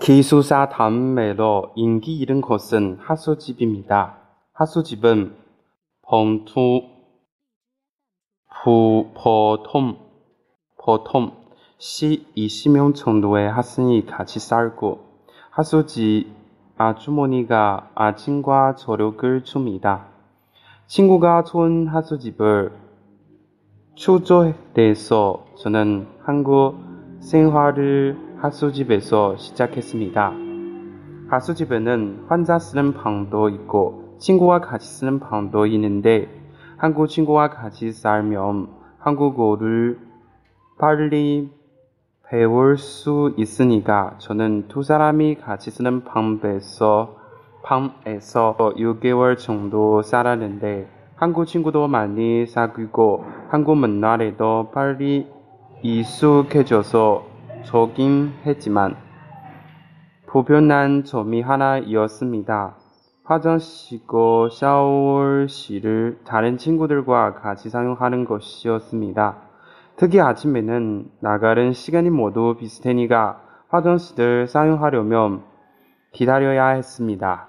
기숙사 다음으로 인기 잃은 곳은 하수집입니다. 하수집은 봉투, 부, 보통, 보통 시 20명 정도의 학생이 같이 살고 하수집 아주머니가 아침과 저녁을 줍니다. 친구가 좋은 하수집을 추조해서 저는 한국 생활을 하수집에서 시작했습니다. 하수집에는 환자 쓰는 방도 있고 친구와 같이 쓰는 방도 있는데 한국 친구와 같이 살면 한국어를 빨리 배울 수 있으니까 저는 두 사람이 같이 쓰는 방에서 방에서 6개월 정도 살았는데 한국 친구도 많이 사귀고 한국 문화에도 빨리 익숙해져서 좋긴 했지만 불편한 점이 하나 있었습니다. 화장실과 샤워실을 다른 친구들과 같이 사용하는 것이었습니다. 특히 아침에는 나가는 시간이 모두 비슷하니까 화장실을 사용하려면 기다려야 했습니다.